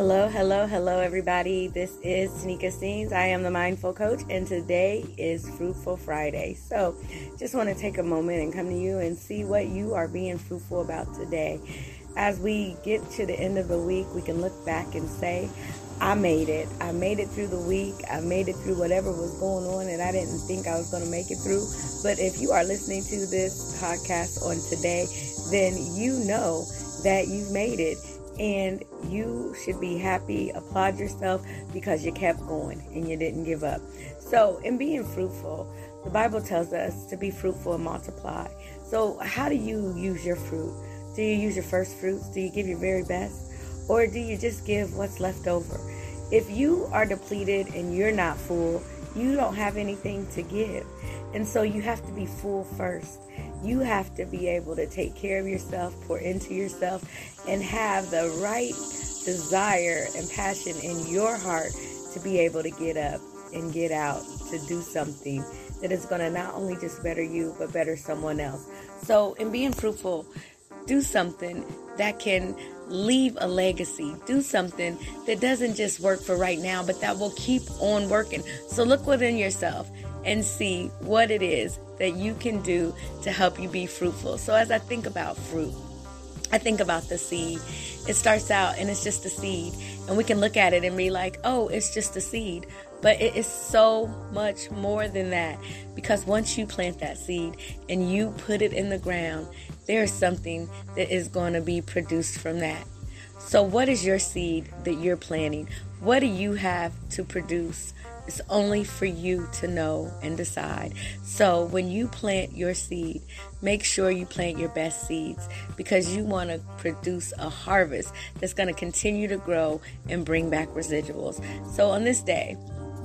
Hello, hello, hello, everybody. This is Tanika Scenes. I am the Mindful Coach, and today is Fruitful Friday. So, just want to take a moment and come to you and see what you are being fruitful about today. As we get to the end of the week, we can look back and say, I made it. I made it through the week. I made it through whatever was going on, and I didn't think I was going to make it through. But if you are listening to this podcast on today, then you know that you've made it and you should be happy, applaud yourself because you kept going and you didn't give up. So, in being fruitful, the Bible tells us to be fruitful and multiply. So, how do you use your fruit? Do you use your first fruits? Do you give your very best? Or do you just give what's left over? If you are depleted and you're not full, you don't have anything to give. And so you have to be full first. You have to be able to take care of yourself, pour into yourself, and have the right desire and passion in your heart to be able to get up and get out to do something that is going to not only just better you, but better someone else. So, in being fruitful, do something that can leave a legacy. Do something that doesn't just work for right now, but that will keep on working. So look within yourself and see what it is that you can do to help you be fruitful. So as I think about fruit, I think about the seed. It starts out and it's just a seed. And we can look at it and be like, oh, it's just a seed. But it is so much more than that because once you plant that seed and you put it in the ground, there's something that is going to be produced from that. So, what is your seed that you're planting? What do you have to produce? It's only for you to know and decide. So, when you plant your seed, make sure you plant your best seeds because you want to produce a harvest that's going to continue to grow and bring back residuals. So, on this day,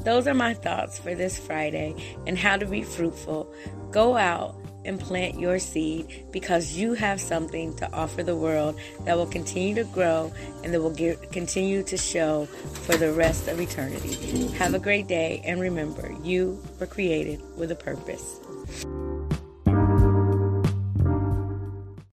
those are my thoughts for this Friday and how to be fruitful. Go out and plant your seed because you have something to offer the world that will continue to grow and that will give, continue to show for the rest of eternity. Have a great day and remember, you were created with a purpose.